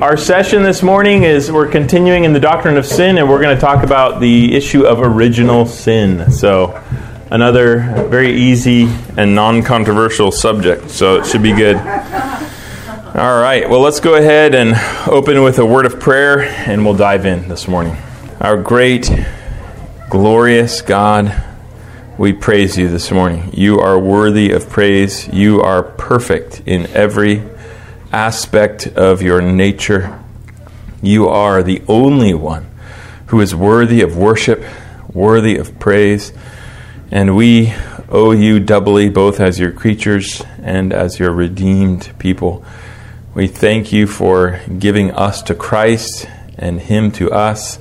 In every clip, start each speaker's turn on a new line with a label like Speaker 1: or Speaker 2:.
Speaker 1: Our session this morning is we're continuing in the doctrine of sin, and we're going to talk about the issue of original sin. So, another very easy and non controversial subject, so it should be good. All right, well, let's go ahead and open with a word of prayer, and we'll dive in this morning. Our great, glorious God, we praise you this morning. You are worthy of praise, you are perfect in every aspect of your nature. You are the only one who is worthy of worship, worthy of praise, and we owe you doubly, both as your creatures and as your redeemed people. We thank you for giving us to Christ and Him to us.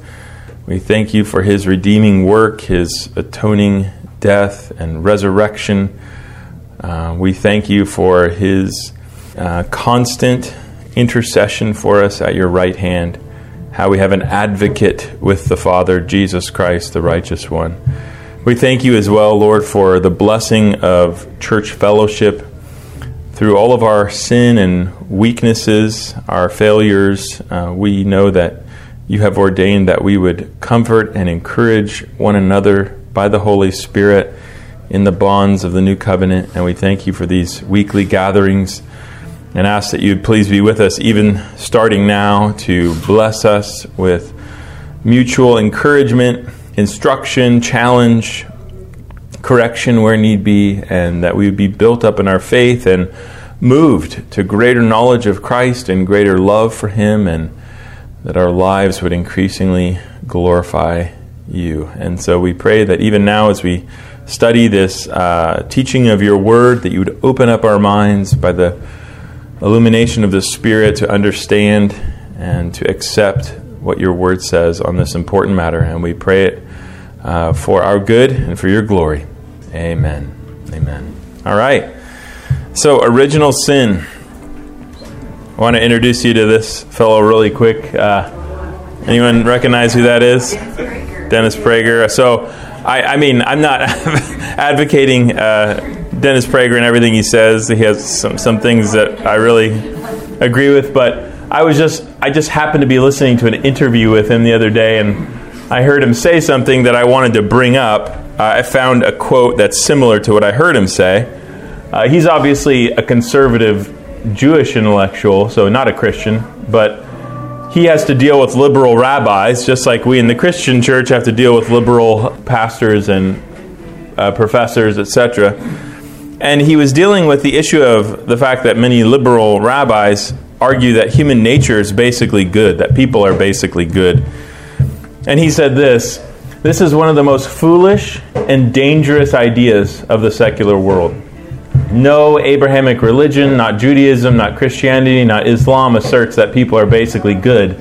Speaker 1: We thank you for His redeeming work, His atoning death and resurrection. Uh, we thank you for His uh, constant intercession for us at your right hand, how we have an advocate with the Father, Jesus Christ, the righteous one. We thank you as well, Lord, for the blessing of church fellowship through all of our sin and weaknesses, our failures. Uh, we know that you have ordained that we would comfort and encourage one another by the Holy Spirit in the bonds of the new covenant. And we thank you for these weekly gatherings and ask that you'd please be with us, even starting now, to bless us with mutual encouragement, instruction, challenge, correction where need be, and that we would be built up in our faith and moved to greater knowledge of Christ and greater love for Him, and that our lives would increasingly glorify you. And so we pray that even now, as we study this uh, teaching of your word, that you would open up our minds by the illumination of the Spirit to understand and to accept what your word says on this important matter. And we pray it uh, for our good and for your glory. Amen. Amen. All right. So, original sin. I want to introduce you to this fellow really quick. Uh, anyone recognize who that is? Dennis Prager. So, I, I mean, I'm not advocating. Uh, Dennis Prager and everything he says. He has some, some things that I really agree with, but I was just I just happened to be listening to an interview with him the other day, and I heard him say something that I wanted to bring up. Uh, I found a quote that's similar to what I heard him say. Uh, he's obviously a conservative Jewish intellectual, so not a Christian, but he has to deal with liberal rabbis, just like we in the Christian church have to deal with liberal pastors and uh, professors, etc. And he was dealing with the issue of the fact that many liberal rabbis argue that human nature is basically good, that people are basically good. And he said this this is one of the most foolish and dangerous ideas of the secular world. No Abrahamic religion, not Judaism, not Christianity, not Islam asserts that people are basically good.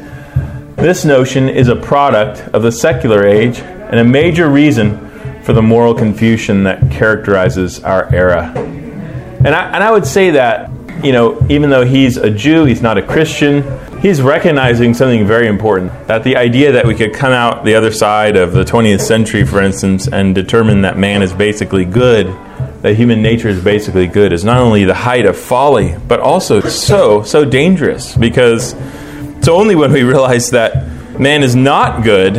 Speaker 1: This notion is a product of the secular age and a major reason for the moral confusion that characterizes our era. And I, and I would say that, you know, even though he's a Jew, he's not a Christian, he's recognizing something very important. That the idea that we could come out the other side of the 20th century, for instance, and determine that man is basically good, that human nature is basically good, is not only the height of folly, but also so, so dangerous. Because it's only when we realize that man is not good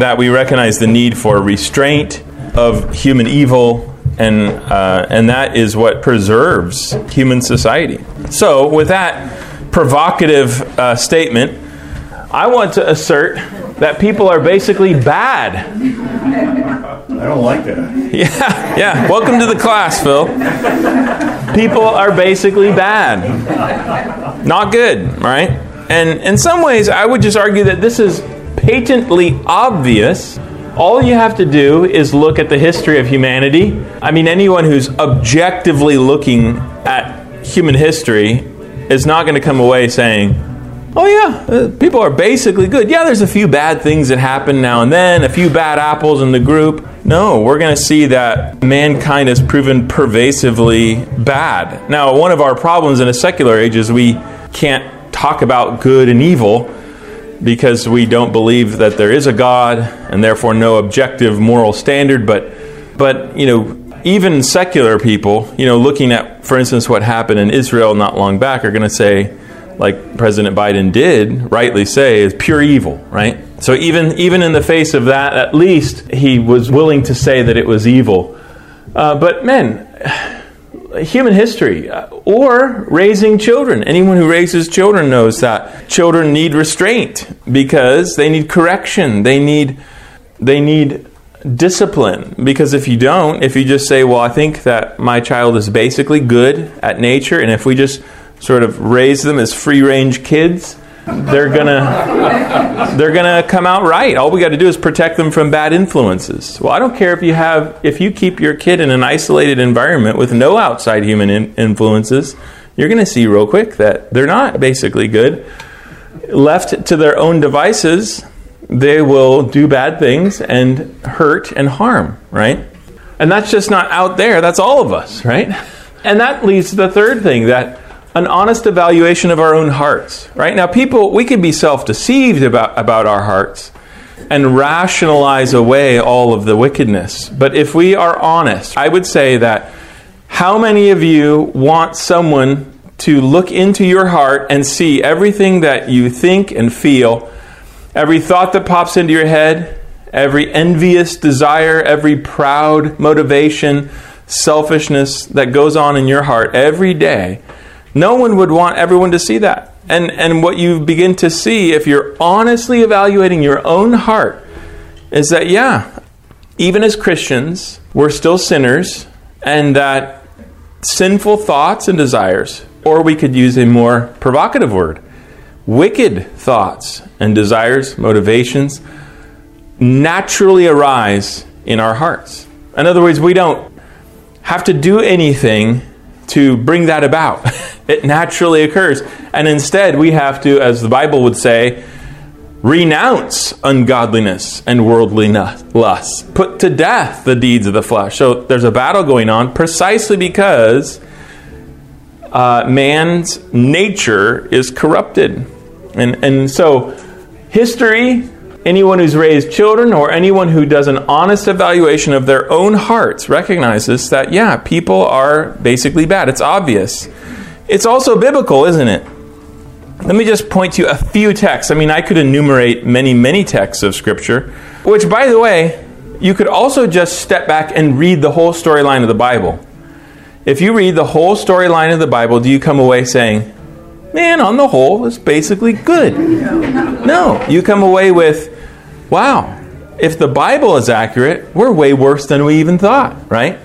Speaker 1: that we recognize the need for restraint of human evil, and, uh, and that is what preserves human society. So, with that provocative uh, statement, I want to assert that people are basically bad.
Speaker 2: I don't like that.
Speaker 1: Yeah, yeah. Welcome to the class, Phil. People are basically bad. Not good, right? And in some ways, I would just argue that this is patently obvious all you have to do is look at the history of humanity. I mean, anyone who's objectively looking at human history is not going to come away saying, oh, yeah, uh, people are basically good. Yeah, there's a few bad things that happen now and then, a few bad apples in the group. No, we're going to see that mankind has proven pervasively bad. Now, one of our problems in a secular age is we can't talk about good and evil because we don't believe that there is a God and therefore no objective moral standard. But, but you know, even secular people, you know, looking at, for instance, what happened in Israel not long back, are going to say, like President Biden did rightly say, is pure evil, right? So even even in the face of that, at least he was willing to say that it was evil. Uh, but men, human history uh, or raising children. Anyone who raises children knows that children need restraint because they need correction. They need they need discipline because if you don't, if you just say, "Well, I think that my child is basically good at nature and if we just sort of raise them as free-range kids, they're gonna they're gonna come out right. All we got to do is protect them from bad influences. Well, I don't care if you have if you keep your kid in an isolated environment with no outside human in- influences, you're gonna see real quick that they're not basically good. Left to their own devices, they will do bad things and hurt and harm. Right, and that's just not out there. That's all of us. Right, and that leads to the third thing that an honest evaluation of our own hearts. Right now, people, we can be self deceived about, about our hearts and rationalize away all of the wickedness. But if we are honest, I would say that how many of you want someone to look into your heart and see everything that you think and feel, every thought that pops into your head, every envious desire, every proud motivation, selfishness that goes on in your heart every day? No one would want everyone to see that. And, and what you begin to see, if you're honestly evaluating your own heart, is that, yeah, even as Christians, we're still sinners, and that sinful thoughts and desires, or we could use a more provocative word, wicked thoughts and desires, motivations, naturally arise in our hearts. In other words, we don't have to do anything to bring that about. it naturally occurs. And instead, we have to, as the Bible would say, renounce ungodliness and worldly lust. Put to death the deeds of the flesh. So there's a battle going on precisely because uh, man's nature is corrupted. And, and so, history anyone who's raised children or anyone who does an honest evaluation of their own hearts recognizes that, yeah, people are basically bad. It's obvious. It's also biblical, isn't it? Let me just point to a few texts. I mean, I could enumerate many, many texts of Scripture, which, by the way, you could also just step back and read the whole storyline of the Bible. If you read the whole storyline of the Bible, do you come away saying, man, on the whole, it's basically good? No. You come away with, wow, if the Bible is accurate, we're way worse than we even thought, right?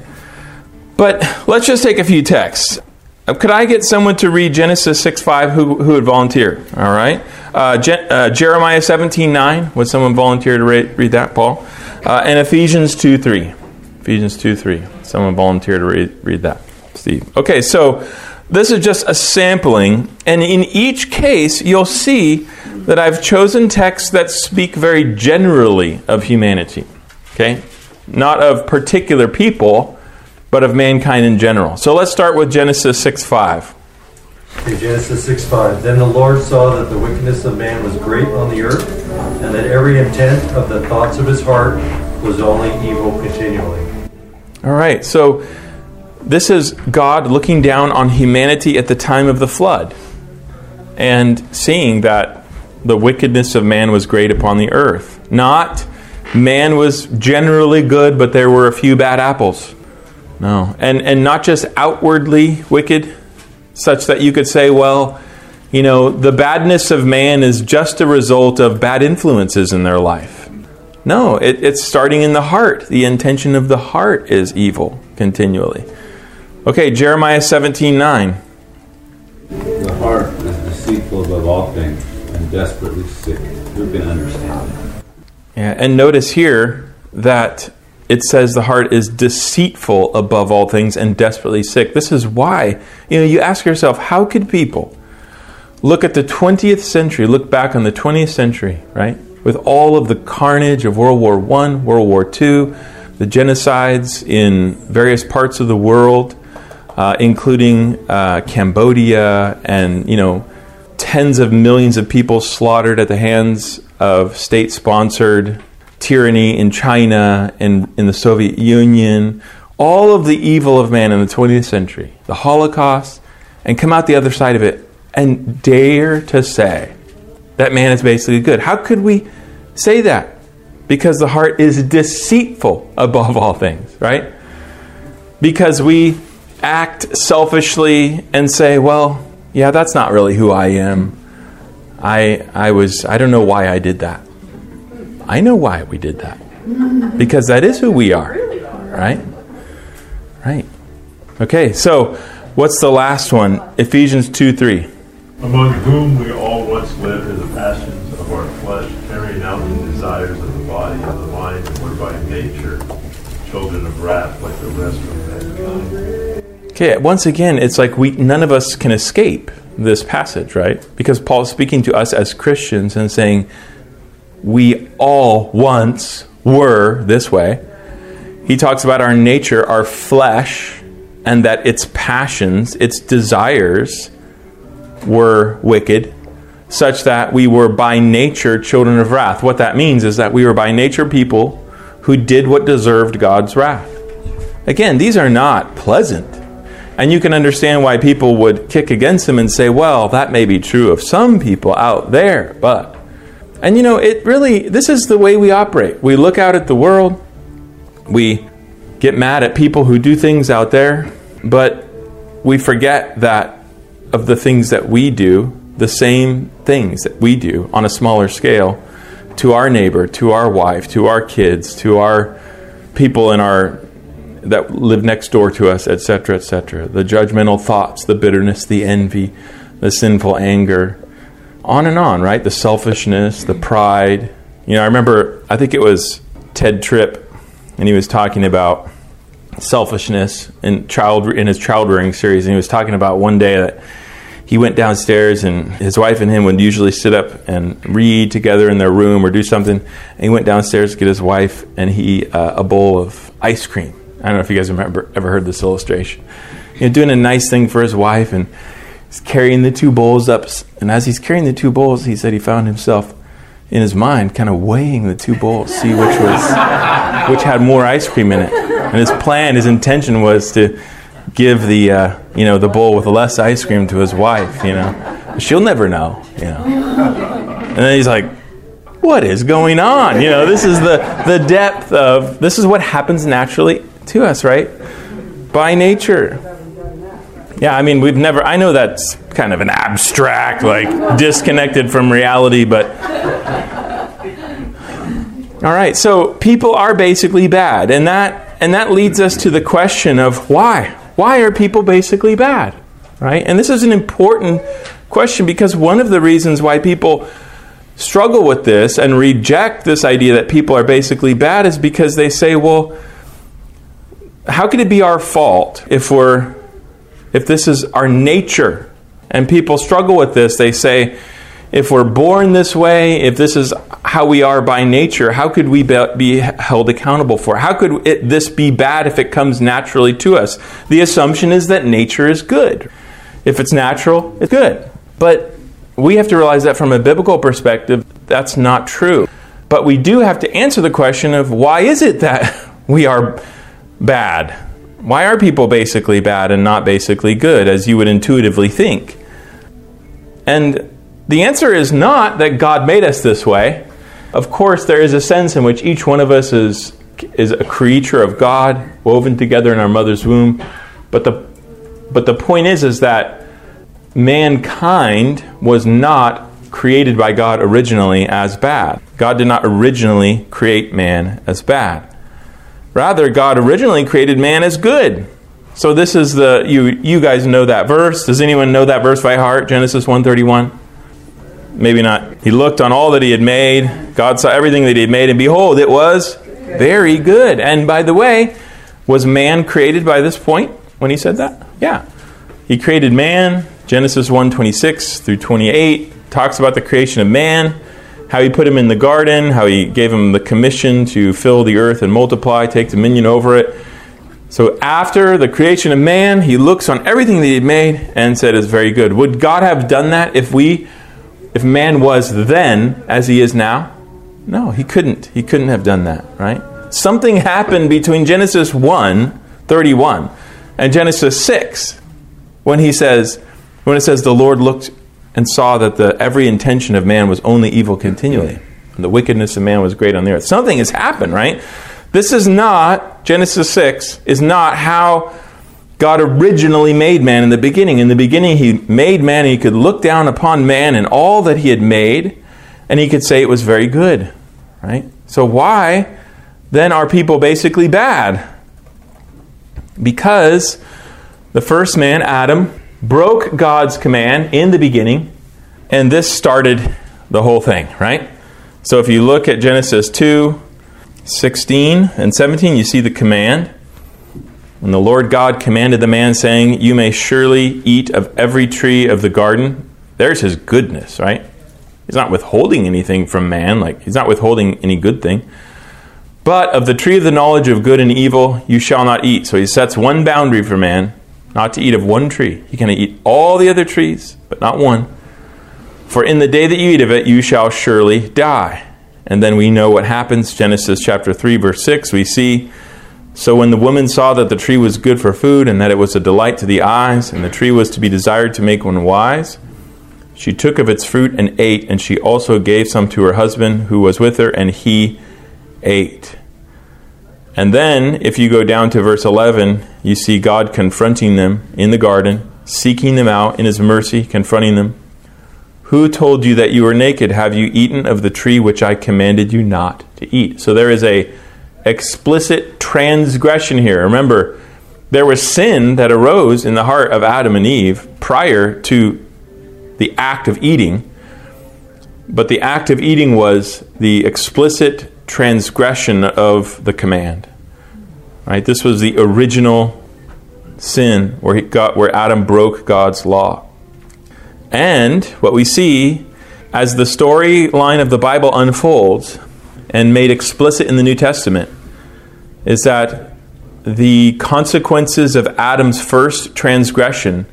Speaker 1: But let's just take a few texts. Uh, could I get someone to read Genesis 6 5? Who, who would volunteer? All right. Uh, Je- uh, Jeremiah 17 9. Would someone volunteer to read, read that, Paul? Uh, and Ephesians 2 3. Ephesians 2 3. Someone volunteer to read, read that. Steve. Okay, so this is just a sampling, and in each case, you'll see that I've chosen texts that speak very generally of humanity. Okay? Not of particular people, but of mankind in general. So let's start with Genesis 6 5.
Speaker 3: Okay, Genesis 6 5. Then the Lord saw that the wickedness of man was great on the earth, and that every intent of the thoughts of his heart was only evil continually.
Speaker 1: All right, so this is God looking down on humanity at the time of the flood and seeing that the wickedness of man was great upon the earth. Not man was generally good, but there were a few bad apples. No. And, and not just outwardly wicked, such that you could say, well, you know, the badness of man is just a result of bad influences in their life. No, it, it's starting in the heart. The intention of the heart is evil continually. Okay, Jeremiah 17 9.
Speaker 4: The heart is deceitful above all things and desperately sick. Who can understand it?
Speaker 1: Yeah, and notice here that it says the heart is deceitful above all things and desperately sick. This is why, you know, you ask yourself, how could people look at the 20th century, look back on the 20th century, right? With all of the carnage of World War I, World War II, the genocides in various parts of the world, uh, including uh, Cambodia and, you know, tens of millions of people slaughtered at the hands of state sponsored tyranny in China and in the Soviet Union, all of the evil of man in the 20th century, the Holocaust, and come out the other side of it and dare to say that man is basically good. How could we say that? Because the heart is deceitful above all things, right? Because we act selfishly and say, well, yeah, that's not really who I am. I, I was, I don't know why I did that. I know why we did that. Because that is who we are, right? Right. Okay, so what's the last one? Ephesians 2 3.
Speaker 5: Among whom we all once lived in the passions of our flesh, carrying out the desires of the body and the mind, and were by nature children of wrath like the rest of mankind.
Speaker 1: Okay, once again, it's like we none of us can escape this passage, right? Because Paul is speaking to us as Christians and saying, we all once were this way. He talks about our nature, our flesh, and that its passions, its desires, were wicked, such that we were by nature children of wrath. What that means is that we were by nature people who did what deserved God's wrath. Again, these are not pleasant. And you can understand why people would kick against him and say, well, that may be true of some people out there, but. And you know, it really, this is the way we operate. We look out at the world, we get mad at people who do things out there, but we forget that of the things that we do, the same things that we do on a smaller scale to our neighbor, to our wife, to our kids, to our people in our that live next door to us, etc., etc. The judgmental thoughts, the bitterness, the envy, the sinful anger, on and on, right? The selfishness, the pride. You know, I remember, I think it was Tedd Tripp, and he was talking about selfishness in child in his child rearing series, and he was talking about one day that he went downstairs and his wife and him would usually sit up and read together in their room or do something. And he went downstairs to get his wife and he uh, a bowl of ice cream. I don't know if you guys remember ever heard this illustration. You know, doing a nice thing for his wife and he's carrying the two bowls up. And as he's carrying the two bowls, he said he found himself in his mind kind of weighing the two bowls, see which was which had more ice cream in it. And his plan, his intention was to give the uh, you know the bowl with less ice cream to his wife. You know, she'll never know. You know, and then he's like, "What is going on?" You know, this is the the depth of this is what happens naturally to us, right? By nature. Yeah, I mean, we've never. I know that's kind of an abstract, like disconnected from reality, but. All right, so people are basically bad, and that and that leads us to the question of why. Why are people basically bad? Right? And this is an important question because one of the reasons why people struggle with this and reject this idea that people are basically bad is because they say, well, how could it be our fault if we're if this is our nature? And people struggle with this. They say, if we're born this way, if this is how we are by nature, how could we be held accountable for? How could it, this be bad if it comes naturally to us? The assumption is that nature is good. If it's natural, it's good. But we have to realize that from a biblical perspective, that's not true. But we do have to answer the question of why is it that we are bad? Why are people basically bad and not basically good, as you would intuitively think? And the answer is not that God made us this way. Of course, there is a sense in which each one of us is, is a creature of God, woven together in our mother's womb. But the, but the point is, is that mankind was not created by God originally as bad. God did not originally create man as bad. Rather, God originally created man as good. So this is the you you guys know that verse. Does anyone know that verse by heart? Genesis 131 maybe not. He looked on all that he had made. God saw everything that he had made, and behold, it was very good. And by the way, was man created by this point when he said that? Yeah. He created man. Genesis 1 26 through 28 talks about the creation of man, how he put him in the garden, how he gave him the commission to fill the earth and multiply, take dominion over it. So after the creation of man, he looks on everything that he made and said, It's very good. Would God have done that if we if man was then as he is now? No, he couldn't. He couldn't have done that, right? Something happened between Genesis 1, 31, and Genesis 6 when he says, when it says the Lord looked and saw that the every intention of man was only evil continually. And the wickedness of man was great on the earth. Something has happened, right? This is not, Genesis 6 is not how God originally made man in the beginning. In the beginning, He made man, and He could look down upon man and all that He had made, and He could say it was very good, right? So, why then are people basically bad? Because the first man, Adam, broke God's command in the beginning, and this started the whole thing, right? So if you look at Genesis 2 16 and 17, you see the command. And the Lord God commanded the man, saying, You may surely eat of every tree of the garden. There's his goodness, right? He's not withholding anything from man, like he's not withholding any good thing. But of the tree of the knowledge of good and evil you shall not eat. So he sets one boundary for man, not to eat of one tree. He can eat all the other trees, but not one. For in the day that you eat of it, you shall surely die. And then we know what happens. Genesis chapter 3, verse 6, we see So when the woman saw that the tree was good for food, and that it was a delight to the eyes, and the tree was to be desired to make one wise, she took of its fruit and ate, and she also gave some to her husband who was with her, and he ate. And then, if you go down to verse 11, you see God confronting them in the garden, seeking them out in his mercy, confronting them. Who told you that you were naked? Have you eaten of the tree which I commanded you not to eat? So there is a explicit transgression here. Remember, there was sin that arose in the heart of Adam and Eve prior to the act of eating. But the act of eating was the explicit transgression of the command. Right? This was the original sin where he got where Adam broke God's law. And what we see as the storyline of the Bible unfolds and made explicit in the New Testament is that the consequences of Adam's first transgression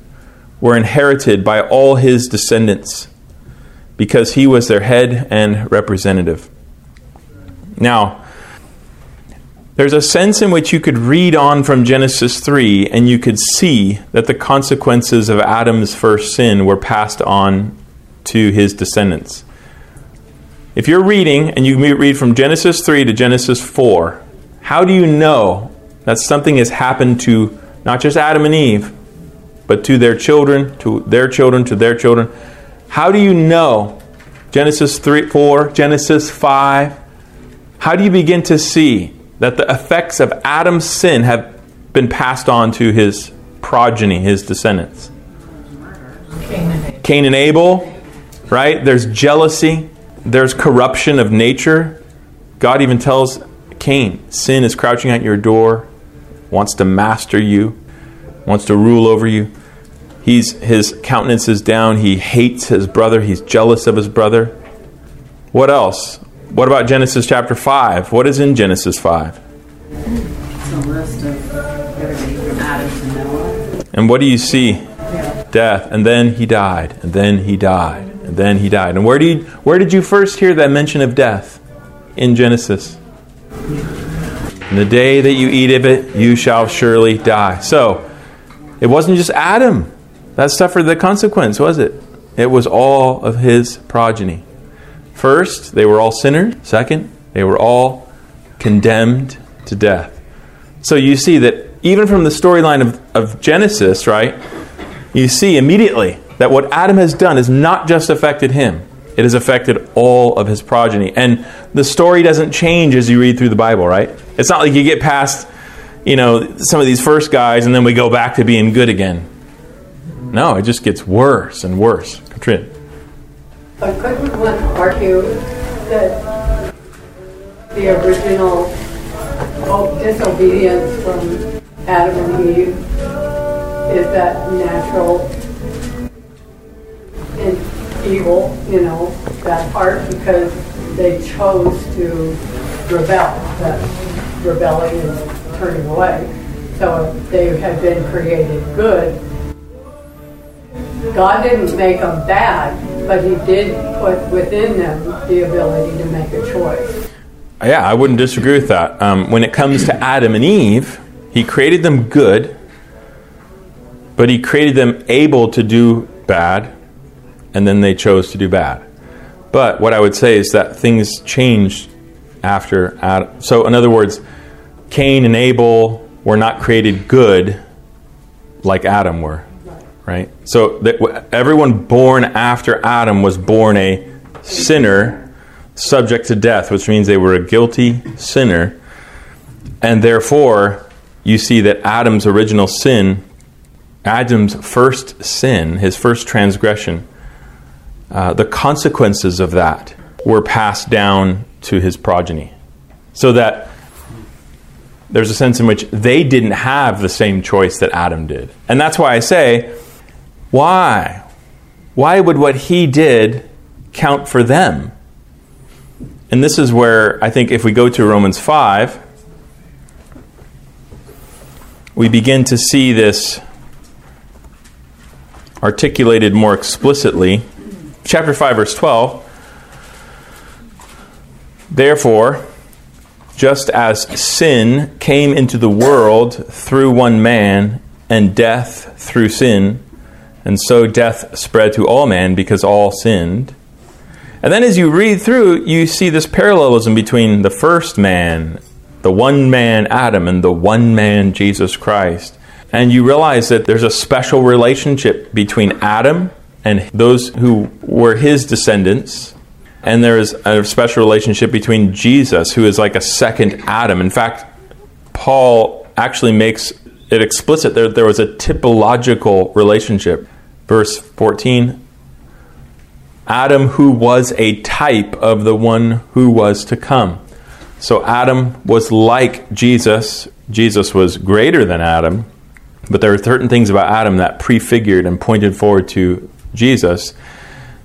Speaker 1: were inherited by all his descendants because he was their head and representative. Now, there's a sense in which you could read on from Genesis 3 and you could see that the consequences of Adam's first sin were passed on to his descendants. If you're reading and you read from Genesis 3 to Genesis 4, how do you know that something has happened to not just Adam and Eve, but to their children, to their children, to their children? How do you know Genesis 3, 4, Genesis 5, how do you begin to see that the effects of Adam's sin have been passed on to his progeny, his descendants? Cain and Abel, right? There's jealousy, there's corruption of nature. God even tells Cain, sin is crouching at your door, wants to master you, wants to rule over you. He's, his countenance is down. He hates his brother. He's jealous of his brother. What else? What about Genesis chapter 5? What is in Genesis 5?
Speaker 6: It's a list of everything from Adam to Noah.
Speaker 1: And what do you see? Death. And then he died. And then he died. And then he died. And where did you, where did you first hear that mention of death? In Genesis. In the day that you eat of it, you shall surely die. So, it wasn't just Adam that suffered the consequence, was it? It was all of his progeny. First, they were all sinners. Second, they were all condemned to death. So you see that even from the storyline of, of Genesis, right, you see immediately that what Adam has done has not just affected him, it has affected all of his progeny. And the story doesn't change as you read through the Bible, right? It's not like you get past, you know, some of these first guys and then we go back to being good again. No, it just gets worse and worse. Katrin.
Speaker 7: But couldn't one argue that the original oh, disobedience from Adam and Eve is that natural and evil, you know, that part because they chose to rebel, that rebelling and turning away. So if they had been created good, God didn't make them bad, but He did put within them the ability to make a choice.
Speaker 1: Yeah, I wouldn't disagree with that. Um, when it comes to Adam and Eve, He created them good, but He created them able to do bad and then they chose to do bad. But what I would say is that things changed after Adam. So, in other words, Cain and Abel were not created good like Adam were, right? So, that everyone born after Adam was born a sinner, subject to death, which means they were a guilty sinner, and therefore you see that Adam's original sin, Adam's first sin, his first transgression, uh, the consequences of that were passed down to his progeny. So that there's a sense in which they didn't have the same choice that Adam did. And that's why I say, why? Why would what he did count for them? And this is where I think if we go to Romans 5, we begin to see this articulated more explicitly. Chapter 5, verse 12. Therefore, just as sin came into the world through one man, and death through sin, and so death spread to all men because all sinned. And then as you read through, you see this parallelism between the first man, the one man Adam, and the one man Jesus Christ. And you realize that there's a special relationship between Adam and those who were his descendants. And there's a special relationship between Jesus, who is like a second Adam. In fact, Paul actually makes it explicit that there was a typological relationship. Verse 14 Adam, who was a type of the one who was to come. So Adam was like Jesus. Jesus was greater than Adam, but there are certain things about Adam that prefigured and pointed forward to Jesus.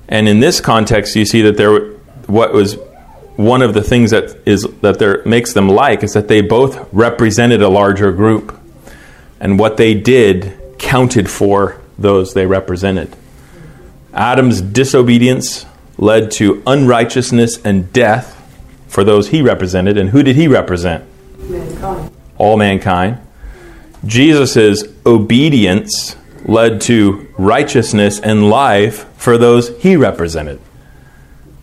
Speaker 1: And in this context, you see that there, what was one of the things that is that there makes them like is that they both represented a larger group, and what they did counted for those they represented. Adam's disobedience led to unrighteousness and death for those he represented. And who did he represent?
Speaker 7: Mankind.
Speaker 1: All mankind. Jesus' obedience led to righteousness and life for those he represented.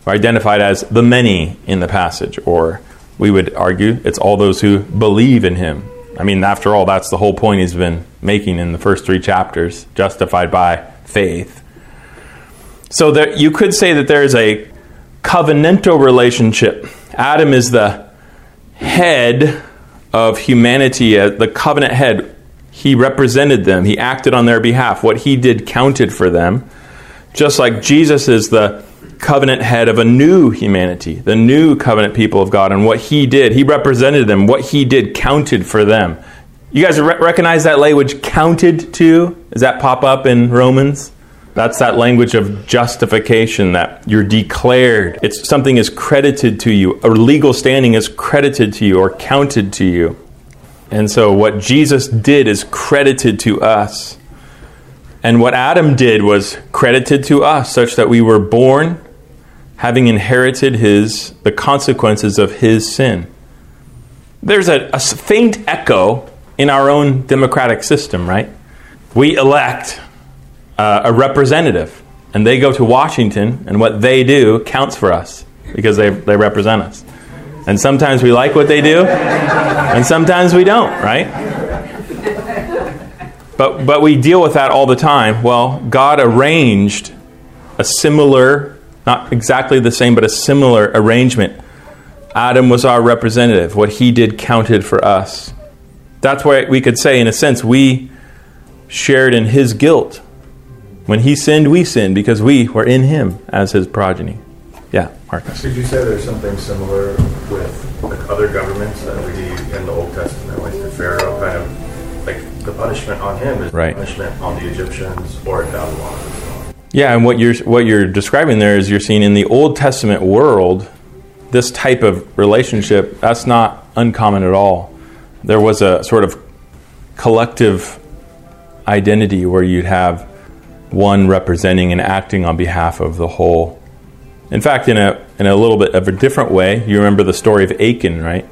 Speaker 1: Identified as the many in the passage, or we would argue it's all those who believe in him. I mean, after all, that's the whole point he's been making in the first three chapters justified by faith. So there, you could say that there is a covenantal relationship. Adam is the head of humanity, uh, the covenant head. He represented them, he acted on their behalf. What he did counted for them. Just like Jesus is the covenant head of a new humanity, the new covenant people of God, and what he did, he represented them. What he did counted for them. You guys re- recognize that language counted to? Does that pop up in Romans? That's that language of justification that you're declared. It's something is credited to you. A legal standing is credited to you or counted to you. And so what Jesus did is credited to us. And what Adam did was credited to us such that we were born having inherited his the consequences of his sin. There's a, a faint echo in our own democratic system, right? We elect uh, a representative, and they go to Washington, and what they do counts for us because they, they represent us. And sometimes we like what they do, and sometimes we don't, right? But, but we deal with that all the time. Well, God arranged a similar, not exactly the same, but a similar arrangement. Adam was our representative. What he did counted for us. That's why we could say, in a sense, we shared in his guilt when he sinned, we sinned because we were in him as his progeny. Yeah, Marcus.
Speaker 2: Could you say there's something similar with like other governments that we in the Old Testament, like the Pharaoh, kind of like the punishment on him is
Speaker 1: right.
Speaker 2: punishment on the Egyptians or Babylon.
Speaker 1: Yeah, and what you're what you're describing there is you're seeing in the Old Testament world this type of relationship that's not uncommon at all. There was a sort of collective identity where you'd have one representing and acting on behalf of the whole. In fact, in a, in a little bit of a different way, you remember the story of Achan, right?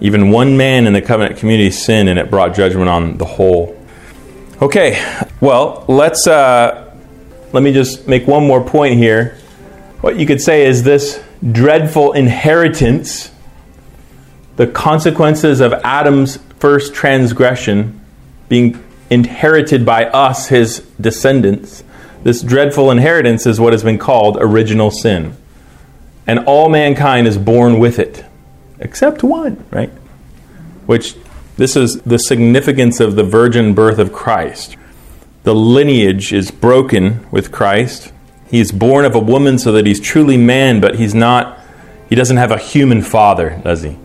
Speaker 1: Even one man in the covenant community sinned and it brought judgment on the whole. Okay, well, let's, uh, let me just make one more point here. What you could say is this dreadful inheritance, the consequences of Adam's first transgression being inherited by us, his descendants, this dreadful inheritance is what has been called original sin. And all mankind is born with it, except one, right? Which this is the significance of the virgin birth of Christ. The lineage is broken with Christ. He is born of a woman so that he's truly man, but he's not, he doesn't have a human father, does he?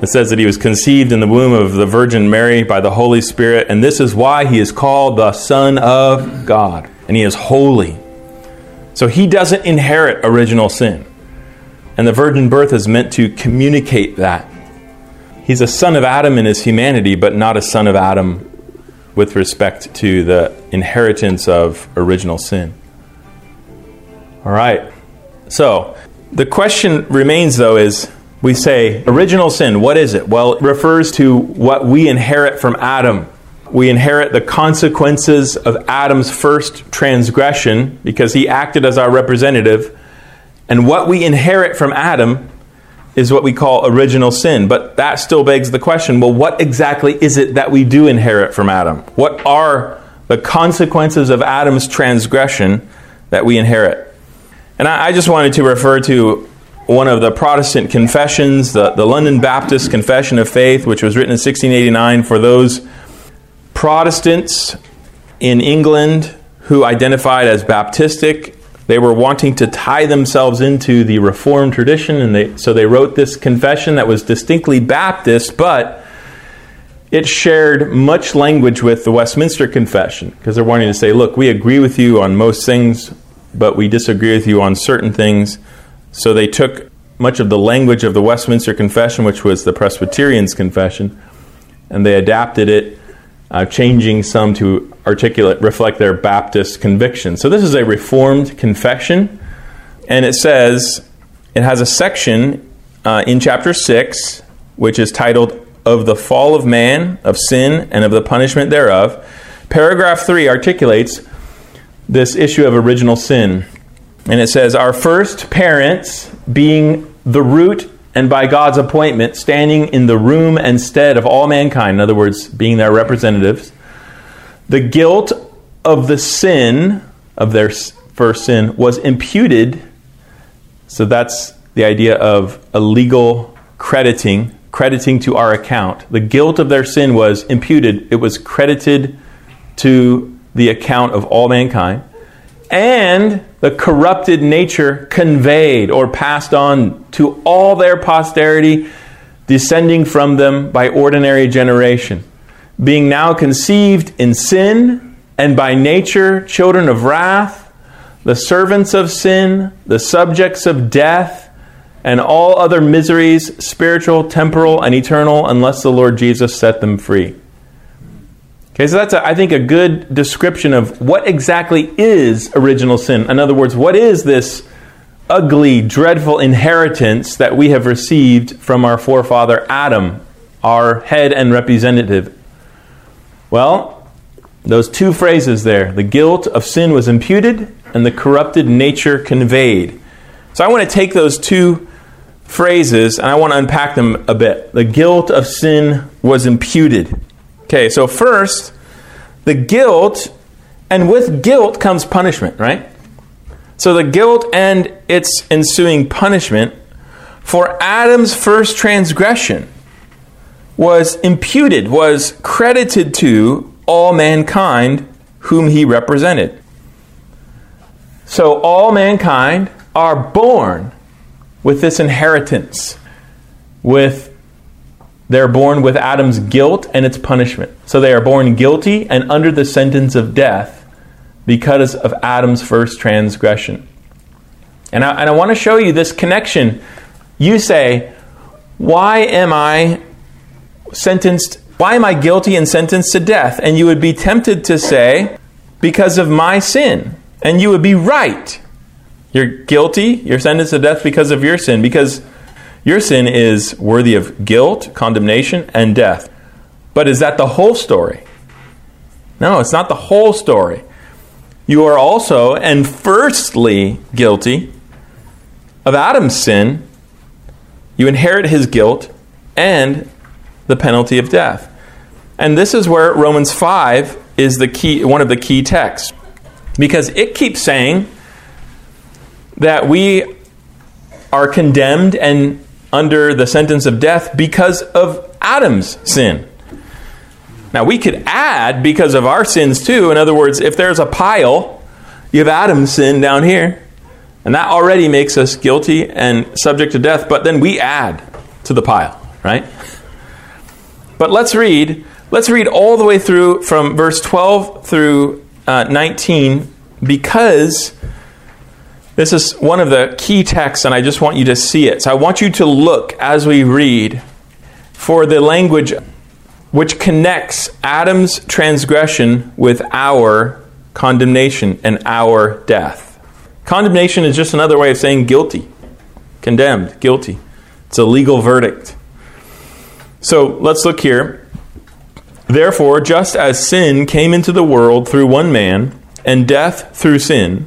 Speaker 1: It says that he was conceived in the womb of the Virgin Mary by the Holy Spirit, and this is why he is called the Son of God, and he is holy. So he doesn't inherit original sin. And the virgin birth is meant to communicate that. He's a son of Adam in his humanity, but not a son of Adam with respect to the inheritance of original sin. All right. So, the question remains though is we say original sin, what is it? Well, it refers to what we inherit from Adam. We inherit the consequences of Adam's first transgression because he acted as our representative. And what we inherit from Adam is what we call original sin. But that still begs the question well, what exactly is it that we do inherit from Adam? What are the consequences of Adam's transgression that we inherit? And I, I just wanted to refer to one of the Protestant confessions, the, the London Baptist Confession of Faith, which was written in 1689 for those Protestants in England who identified as Baptistic they were wanting to tie themselves into the Reformed tradition, and they, so they wrote this confession that was distinctly Baptist, but it shared much language with the Westminster Confession because they're wanting to say, look, we agree with you on most things, but we disagree with you on certain things. So they took much of the language of the Westminster Confession, which was the Presbyterians' confession, and they adapted it, uh, changing some to articulate, reflect their Baptist conviction. So this is a Reformed confession, and it says, it has a section uh, in chapter 6, which is titled, Of the Fall of Man, of Sin, and of the Punishment Thereof. Paragraph 3 articulates this issue of original sin. And it says, Our first parents, being the root and by God's appointment, standing in the room and stead of all mankind, in other words, being their representatives, the guilt of the sin of their first sin was imputed. So that's the idea of a legal crediting, crediting to our account. The guilt of their sin was imputed, it was credited to the account of all mankind. And the corrupted nature conveyed or passed on to all their posterity, descending from them by ordinary generation being now conceived in sin and by nature children of wrath, the servants of sin, the subjects of death, and all other miseries, spiritual, temporal, and eternal, unless the Lord Jesus set them free. Okay, so that's, a, I think, a good description of what exactly is original sin. In other words, what is this ugly, dreadful inheritance that we have received from our forefather Adam, our head and representative well, those two phrases there the guilt of sin was imputed, and the corrupted nature conveyed. So I want to take those two phrases and I want to unpack them a bit. The guilt of sin was imputed. Okay, so first, the guilt, and with guilt comes punishment, right? So the guilt and its ensuing punishment for Adam's first transgression was imputed, was credited to all mankind whom he represented. So all mankind are born with this inheritance, with they're born with Adam's guilt and its punishment. So they are born guilty and under the sentence of death because of Adam's first transgression. And I, and I want to show you this connection. You say, Why am I sentenced, why am I guilty and sentenced to death? And you would be tempted to say, because of my sin. And you would be right. You're guilty, you're sentenced to death because of your sin, because your sin is worthy of guilt, condemnation, and death. But is that the whole story? No, it's not the whole story. you are also and firstly guilty of Adam's sin. You inherit his guilt and the penalty of death. And this is where Romans 5 is the key one of the key texts because it keeps saying that we are condemned and under the sentence of death because of Adam's sin. Now, we could add because of our sins too. In other words, if there's a pile, you have Adam's sin down here, and that already makes us guilty and subject to death, but then we add to the pile, right? But let's read. Let's read all the way through from verse 12 through uh, 19 because this is one of the key texts, and I just want you to see it. So I want you to look as we read for the language which connects Adam's transgression with our condemnation and our death. Condemnation is just another way of saying guilty, condemned, guilty. It's a legal verdict. So let's look here. Therefore, just as sin came into the world through one man, and death through sin,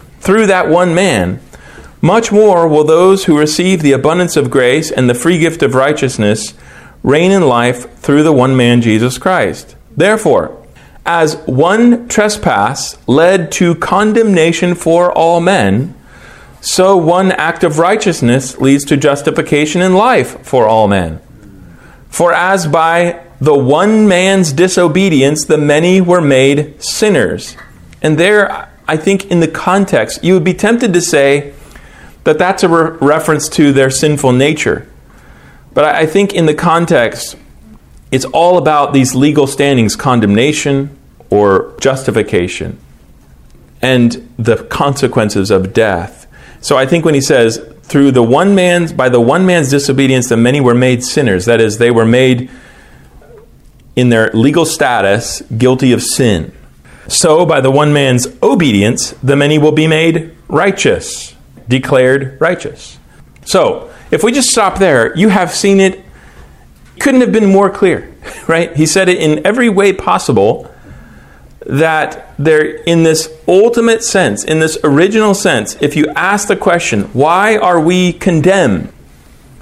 Speaker 1: through that one man, much more will those who receive the abundance of grace and the free gift of righteousness reign in life through the one man Jesus Christ. Therefore, as one trespass led to condemnation for all men, so one act of righteousness leads to justification in life for all men. For as by the one man's disobedience the many were made sinners. And there, I think, in the context, you would be tempted to say that that's a re- reference to their sinful nature. But I think in the context, it's all about these legal standings condemnation or justification and the consequences of death. So I think when he says, through the one man's, by the one man's disobedience, the many were made sinners, that is, they were made in their legal status guilty of sin. So, by the one man's obedience, the many will be made righteous, declared righteous. So, if we just stop there, you have seen it. Couldn't have been more clear, right? He said it in every way possible that there, in this ultimate sense, in this original sense, if you ask the question, why are we condemned?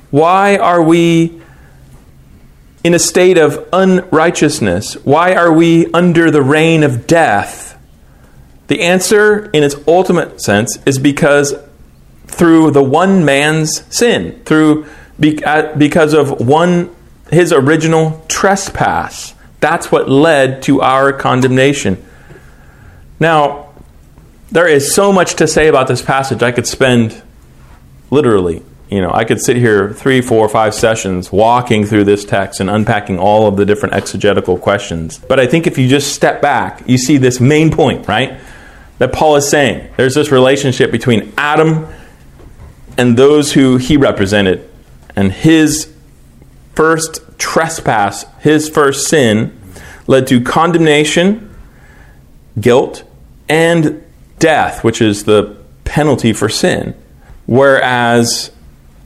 Speaker 1: Why are we in a state of unrighteousness? Why are we under the reign of death? The answer, in its ultimate sense, is because through the one man's sin, through uh, because of one his original trespass. That's what led to our condemnation. Now, there is so much to say about this passage. I could spend literally, you know, I could sit here three, four, five sessions walking through this text and unpacking all of the different exegetical questions. But I think if you just step back, you see this main point, right? That Paul is saying there's this relationship between Adam and those who he represented and his first trespass, his first sin, led to condemnation, guilt, and death, which is the penalty for sin. Whereas,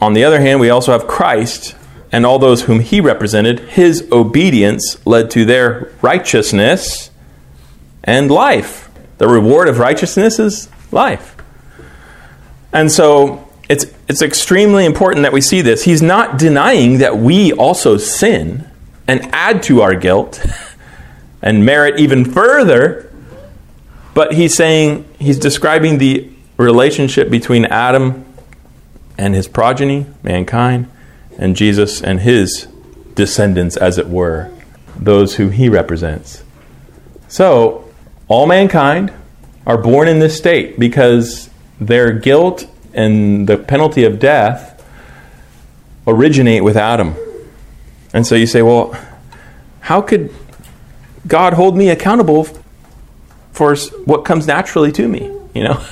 Speaker 1: on the other hand, we also have Christ and all those whom he represented. His obedience led to their righteousness and life. The reward of righteousness is life. And so it's, it's extremely important that we see this. He's not denying that we also sin and add to our guilt and merit even further But he's saying, he's describing the relationship between Adam and his progeny, mankind, and Jesus and his descendants, as it were, those who he represents. So, all mankind are born in this state because their guilt and the penalty of death originate with Adam. And so you say, well, how could God hold me accountable for what comes naturally to me? You know?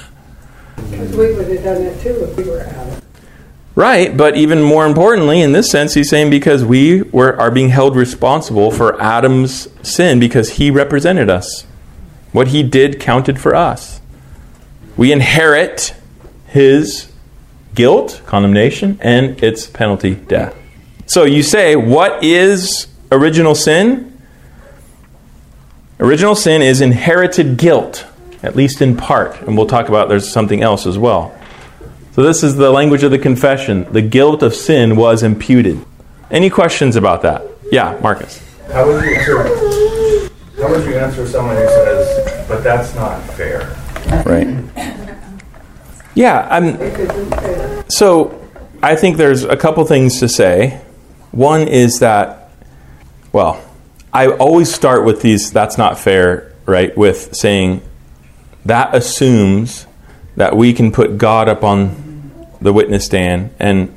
Speaker 7: Because we would have done it too if we were Adam.
Speaker 1: Right, but even more importantly, in this sense, he's saying because we were, are being held responsible for Adam's sin because he represented us. What he did counted for us. We inherit his guilt, condemnation, and its penalty, death. So you say, what is original sin? Original sin is inherited guilt, at least in part. And we'll talk about there's something else as well. So this is the language of the confession. The guilt of sin was imputed. Any questions about that? Yeah, Marcus.
Speaker 2: How would you answer? How would you answer someone who says, "But that's not fair"?
Speaker 1: Right. Yeah, I'm.
Speaker 7: It isn't fair.
Speaker 1: So I think there's a couple things to say. One is that, well, I always start with these, that's not fair, right? With saying that assumes that we can put God up on the witness stand and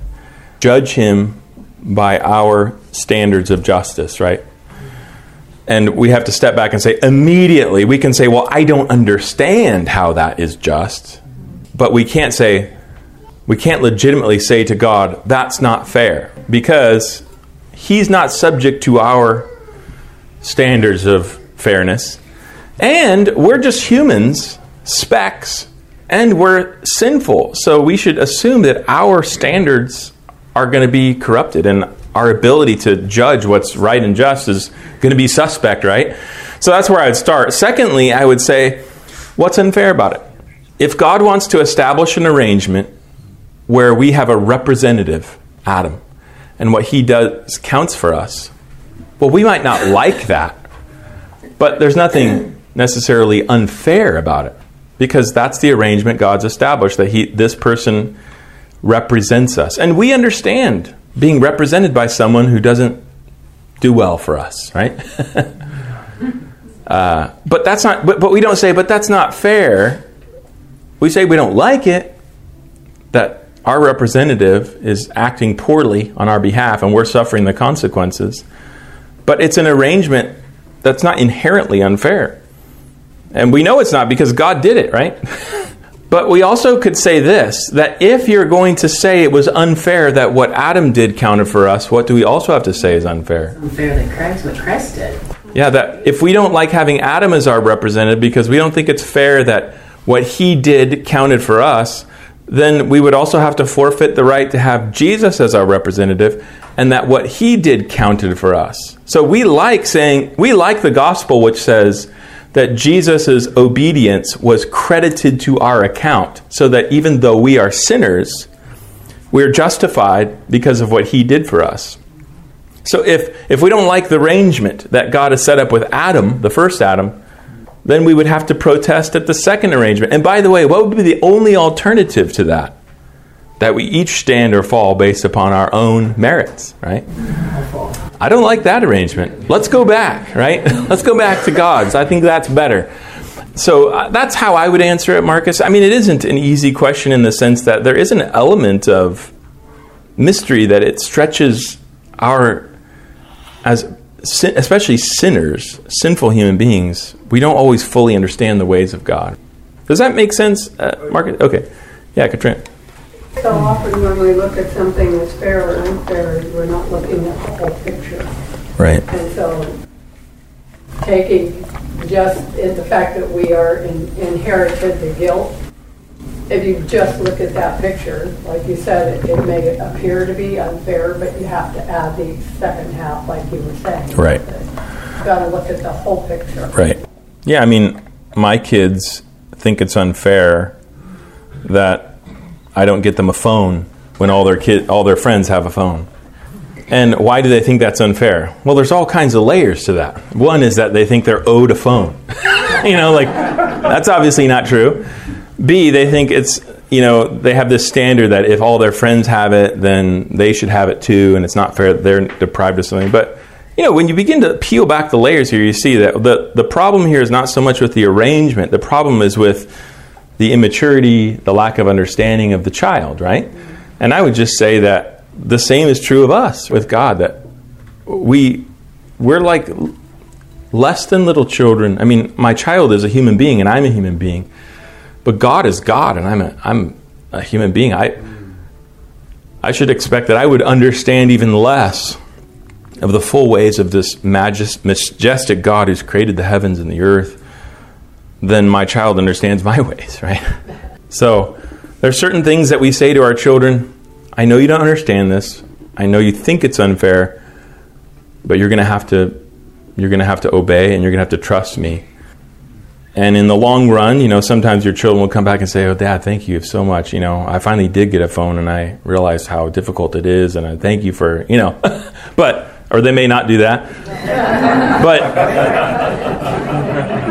Speaker 1: judge him by our standards of justice, right? And we have to step back and say, immediately, we can say, well, I don't understand how that is just. But we can't say, we can't legitimately say to God, that's not fair, because He's not subject to our standards of fairness. And we're just humans, specks, and we're sinful. So we should assume that our standards are going to be corrupted and our ability to judge what's right and just is going to be suspect, right? So that's where I'd start. Secondly, I would say, what's unfair about it? If God wants to establish an arrangement where we have a representative, Adam, and what he does counts for us, well, we might not like that, but there's nothing necessarily unfair about it because that's the arrangement God's established that he, this person represents us. And we understand being represented by someone who doesn't do well for us, right? uh, but that's not, but, but we don't say, but that's not fair. We say we don't like it, that our representative is acting poorly on our behalf and we're suffering the consequences. But it's an arrangement that's not inherently unfair. And we know it's not because God did it, right? but we also could say this that if you're going to say it was unfair that what Adam did counted for us, what do we also have to say is unfair?
Speaker 6: Unfair that Christ, what Christ did.
Speaker 1: Yeah, that if we don't like having Adam as our representative because we don't think it's fair that what he did counted for us, then we would also have to forfeit the right to have Jesus as our representative and that what he did counted for us. So we like saying, we like the gospel which says that Jesus' obedience was credited to our account, so that even though we are sinners, we're justified because of what he did for us. So if, if we don't like the arrangement that God has set up with Adam, the first Adam, then we would have to protest at the second arrangement. And by the way, what would be the only alternative to that? That we each stand or fall based upon our own merits, right? I don't like that arrangement. Let's go back, right? Let's go back to God's. I think that's better. So uh, that's how I would answer it, Marcus. I mean, it isn't an easy question in the sense that there is an element of mystery that it stretches our, as sin, especially sinners, sinful human beings, we don't always fully understand the ways of God. Does that make sense, uh, Marcus? Okay. Yeah, Katrin.
Speaker 7: So often when we look at something as fair or unfair, we're not looking at the whole picture.
Speaker 1: Right.
Speaker 7: And so taking just in the fact that we are in, inherited the guilt, if you just look at that picture, like you said, it, it may appear to be unfair, but you have to add the second half, like you were saying.
Speaker 1: Right.
Speaker 7: Got to look at the whole picture.
Speaker 1: Right. Yeah, I mean, my kids think it's unfair that I don't get them a phone when all their kid, all their friends have a phone. And why do they think that's unfair? Well, there's all kinds of layers to that. One is that they think they're owed a phone. you know, like That's obviously not true. B, they think it's, you know, they have this standard that if all their friends have it, then they should have it too, and it's not fair that they're deprived of something. But, you know, when you begin to peel back the layers here, you see that the, the problem here is not so much with the arrangement, the problem is with the immaturity, the lack of understanding of the child, right? And I would just say that the same is true of us with God, that we, we're like less than little children. I mean, my child is a human being and I'm a human being. But God is God and I'm a, I'm a human being. I, I should expect that I would understand even less of the full ways of this majestic God who's created the heavens and the earth than my child understands my ways, right? So there are certain things that we say to our children, I know you don't understand this. I know you think it's unfair, but you're going to have to you're going to have to obey and you're going to have to trust me. And in the long run, you know, sometimes your children will come back and say, "Oh, Dad, thank you so much. You know, I finally did get a phone, and I realized how difficult it is, and I thank you for, you know." but or they may not do that. but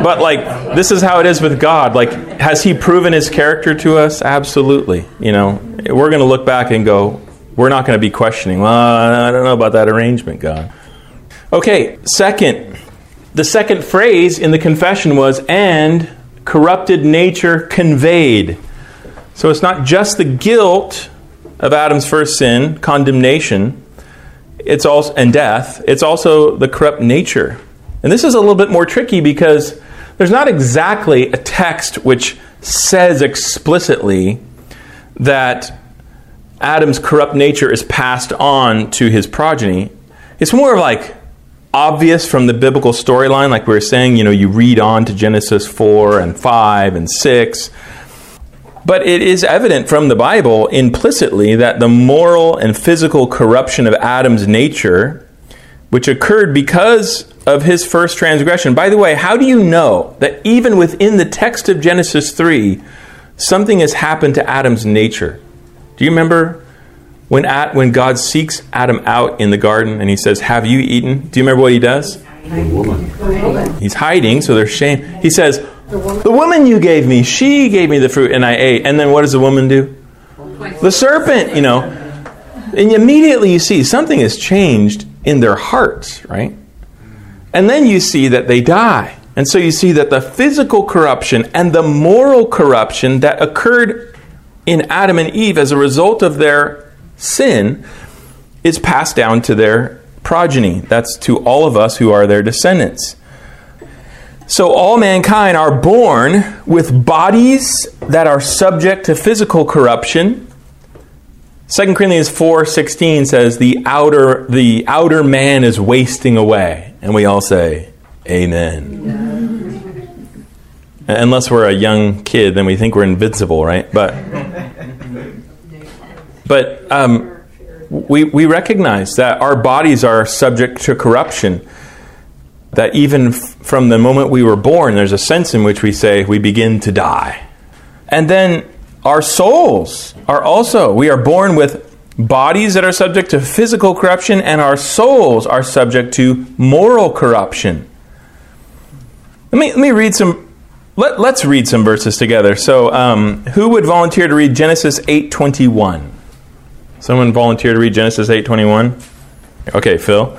Speaker 1: but like this is how it is with God. Like, has He proven His character to us? Absolutely. You know, we're going to look back and go, we're not going to be questioning. Well, I don't know about that arrangement, God. Okay, second, the second phrase in the confession was, and corrupted nature conveyed. So it's not just the guilt of Adam's first sin, condemnation, it's also and death, it's also the corrupt nature. And this is a little bit more tricky because there's not exactly a text which says explicitly that Adam's corrupt nature is passed on to his progeny. It's more of like obvious from the biblical storyline, like we were saying, you know, you read on to Genesis 4 and 5 and 6. But it is evident from the Bible implicitly that the moral and physical corruption of Adam's nature, which occurred because of his first transgression. By the way, how do you know that even within the text of Genesis 3, something has happened to Adam's nature? Do you remember when, at, when God seeks Adam out in the garden and he says, Have you eaten? Do you remember what he does? The woman. He's hiding, so there's shame. He says, The woman you gave me, she gave me the fruit and I ate. And then what does the woman do? The serpent, you know. And immediately you see something has changed in their hearts, right? And then you see that they die. And so you see that the physical corruption and the moral corruption that occurred in Adam and Eve as a result of their sin is passed down to their progeny. That's to all of us who are their descendants. So all mankind are born with bodies that are subject to physical corruption. 2 Corinthians 4:16 says the outer the outer man is wasting away and we all say amen. Unless we're a young kid then we think we're invincible, right? But but um, we, we recognize that our bodies are subject to corruption. That even f- from the moment we were born, there's a sense in which we say we begin to die. And then our souls are also, we are born with bodies that are subject to physical corruption, and our souls are subject to moral corruption. Let me, let me read some. Let, let's read some verses together. So, um, who would volunteer to read Genesis 8:21? Someone volunteer to read Genesis 8:21. Okay, Phil.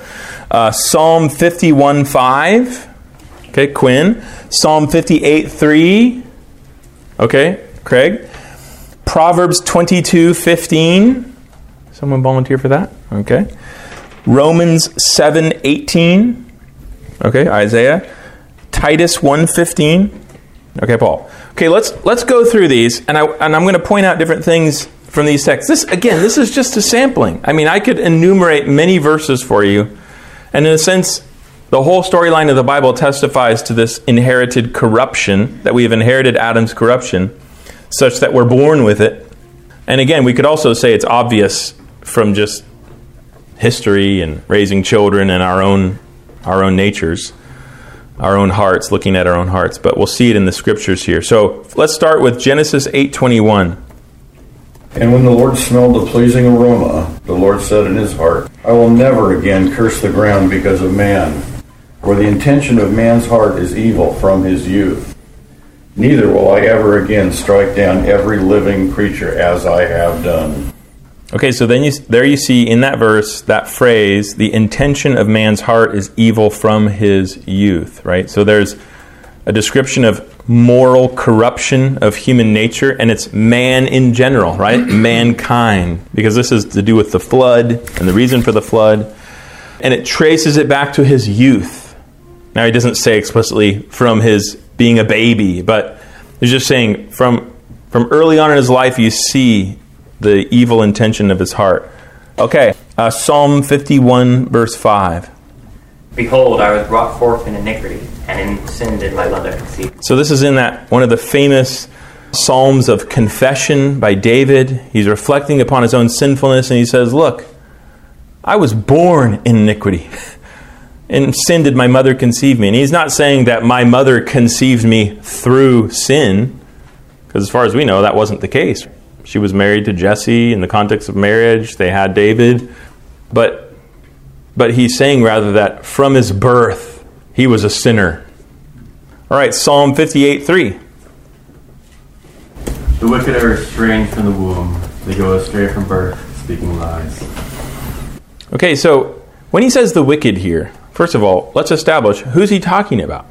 Speaker 1: Uh, Psalm 51:5. Okay, Quinn. Psalm 58:3. Okay, Craig. Proverbs 22:15. Someone volunteer for that? Okay. Romans 7:18. Okay, Isaiah. Titus 1:15. Okay, Paul. Okay, let's let's go through these and I and I'm going to point out different things from these texts. This again, this is just a sampling. I mean, I could enumerate many verses for you, and in a sense, the whole storyline of the Bible testifies to this inherited corruption that we have inherited Adam's corruption, such that we're born with it. And again, we could also say it's obvious from just history and raising children and our own our own natures, our own hearts, looking at our own hearts. But we'll see it in the scriptures here. So let's start with Genesis eight twenty one.
Speaker 8: And when the Lord smelled the pleasing aroma, the Lord said in his heart, I will never again curse the ground because of man, for the intention of man's heart is evil from his youth. Neither will I ever again strike down every living creature as I have done.
Speaker 1: Okay, so then you, there you see in that verse, that phrase, the intention of man's heart is evil from his youth, right? So there's a description of moral corruption of human nature, and it's man in general, right? Mankind, because this is to do with the flood and the reason for the flood. And it traces it back to his youth. Now, he doesn't say explicitly from his being a baby, but he's just saying from, from early on in his life, you see the evil intention of his heart. Okay, uh, Psalm 51, verse 5.
Speaker 9: Behold, I was brought forth in iniquity, and in sin did my mother conceive.
Speaker 1: So this is in that one of the famous psalms of confession by David. He's reflecting upon his own sinfulness, and he says, "Look, I was born in iniquity." In sin did my mother conceive me. And he's not saying that my mother conceived me through sin, because as far as we know, that wasn't the case. She was married to Jesse in the context of marriage. They had David. But, but he's saying rather that from his birth, he was a sinner. All right, Psalm 58 3.
Speaker 10: The wicked are estranged from the womb, they go astray from birth, speaking lies.
Speaker 1: Okay, so when he says the wicked here, first of all, let's establish who's he talking about?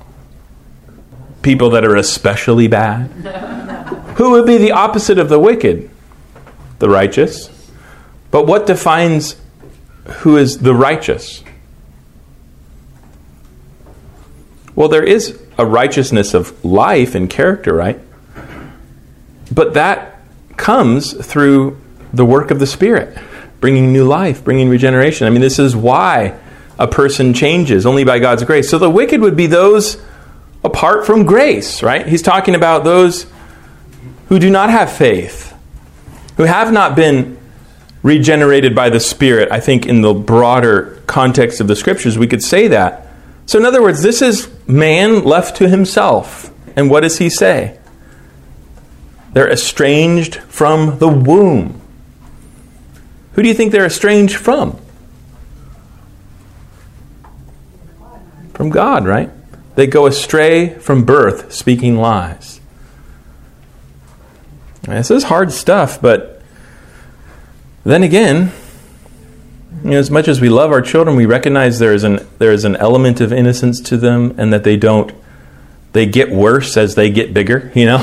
Speaker 1: People that are especially bad? Who would be the opposite of the wicked? The righteous. But what defines who is the righteous? Well, there is a righteousness of life and character, right? But that comes through the work of the Spirit, bringing new life, bringing regeneration. I mean, this is why a person changes, only by God's grace. So the wicked would be those apart from grace, right? He's talking about those who do not have faith, who have not been regenerated by the Spirit. I think in the broader context of the scriptures, we could say that. So, in other words, this is man left to himself. And what does he say? They're estranged from the womb. Who do you think they're estranged from? From God, right? They go astray from birth, speaking lies. This is hard stuff, but then again, you know, as much as we love our children, we recognize there is an there is an element of innocence to them, and that they don't they get worse as they get bigger. You know,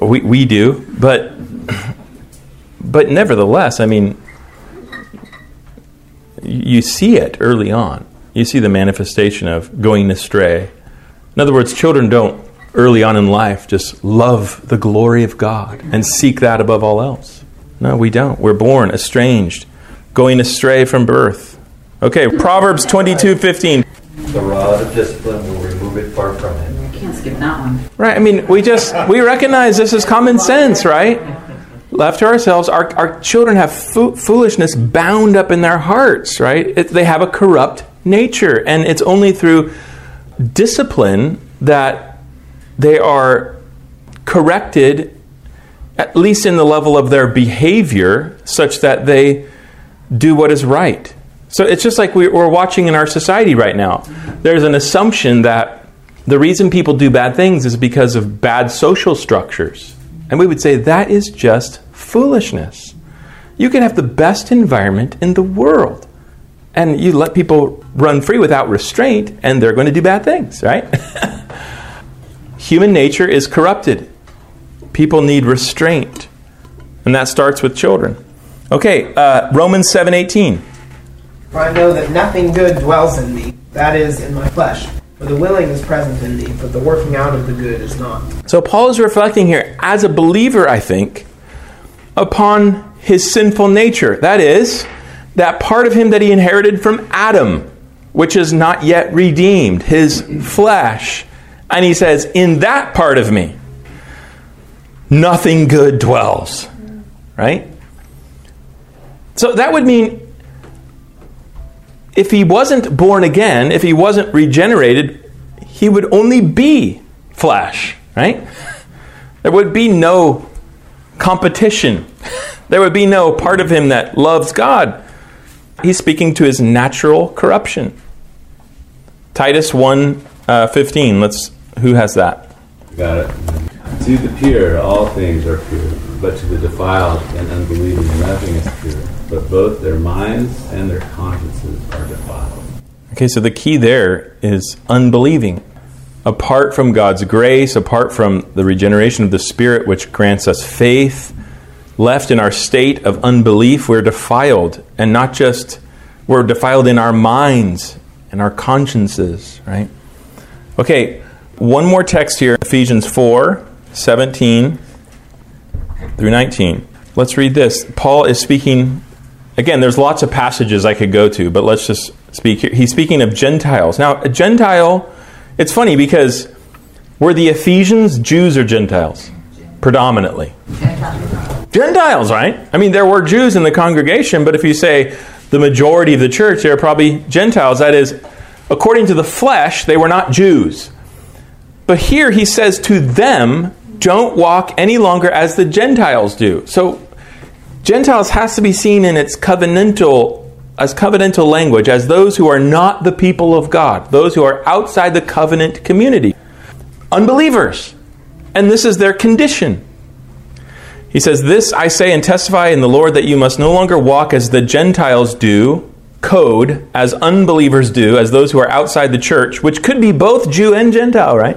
Speaker 1: we we do, but but nevertheless, I mean, you see it early on. You see the manifestation of going astray. In other words, children don't early on in life just love the glory of God and seek that above all else. No, we don't. We're born estranged, going astray from birth. Okay, Proverbs 22 15.
Speaker 3: The rod of discipline will remove it far from him.
Speaker 6: I can't skip that one.
Speaker 1: Right, I mean, we just, we recognize this is common sense, right? Left to ourselves, our, our children have fo- foolishness bound up in their hearts, right? It, they have a corrupt nature, and it's only through discipline that they are corrected at least in the level of their behavior, such that they do what is right. So it's just like we- we're watching in our society right now. There's an assumption that the reason people do bad things is because of bad social structures. And we would say that is just foolishness. You can have the best environment in the world, and you let people run free without restraint, and they're going to do bad things, right? Human nature is corrupted. People need restraint, and that starts with children. Okay, uh, Romans seven eighteen.
Speaker 11: For I know that nothing good dwells in me, that is, in my flesh. For the willing is present in me, but the working out of the good is not.
Speaker 1: So Paul is reflecting here, as a believer, I think, upon his sinful nature. That is, that part of him that he inherited from Adam, which is not yet redeemed, his flesh. And he says, In that part of me, nothing good dwells. Right? So that would mean if he wasn't born again, if he wasn't regenerated, he would only be flesh, right? There would be no competition. There would be no part of him that loves God. He's speaking to his natural corruption. Titus 1 uh, 15. Let's Who has that?
Speaker 4: Got it. To the pure, all things are pure, but to the defiled and unbelieving, nothing is pure. But both their minds and their consciences are defiled.
Speaker 1: Okay, so the key there is unbelieving. Apart from God's grace, apart from the regeneration of the Spirit, which grants us faith, left in our state of unbelief, we're defiled. And not just, we're defiled in our minds and our consciences, right? Okay, one more text here Ephesians 4 17 through 19. Let's read this. Paul is speaking, again, there's lots of passages I could go to, but let's just speak here. He's speaking of Gentiles. Now, a Gentile, it's funny because were the Ephesians Jews or Gentiles? Predominantly. Gentiles, right? I mean, there were Jews in the congregation, but if you say the majority of the church, they are probably Gentiles. That is, according to the flesh, they were not Jews. But here he says to them, don't walk any longer as the Gentiles do. So Gentiles has to be seen in its covenantal as covenantal language as those who are not the people of God, those who are outside the covenant community. Unbelievers. And this is their condition. He says, This I say and testify in the Lord that you must no longer walk as the Gentiles do, code, as unbelievers do, as those who are outside the church, which could be both Jew and Gentile, right?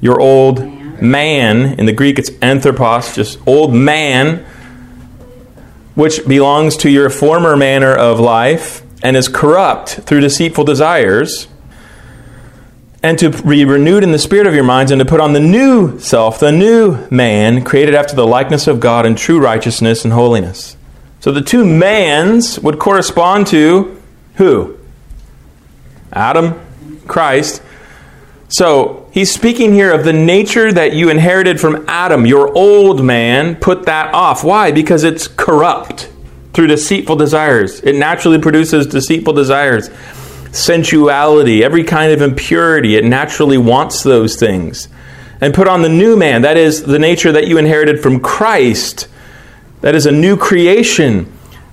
Speaker 1: Your old man. In the Greek, it's anthropos, just old man, which belongs to your former manner of life and is corrupt through deceitful desires and to be renewed in the spirit of your minds, and to put on the new self, the new man, created after the likeness of God in true righteousness and holiness. So the two mans would correspond to who? Adam, Christ. So he's speaking here of the nature that you inherited from Adam, your old man, put that off. Why? Because it's corrupt through deceitful desires. It naturally produces deceitful desires sensuality, every kind of impurity. It naturally wants those things. And put on the new man, that is the nature that you inherited from Christ. That is a new creation,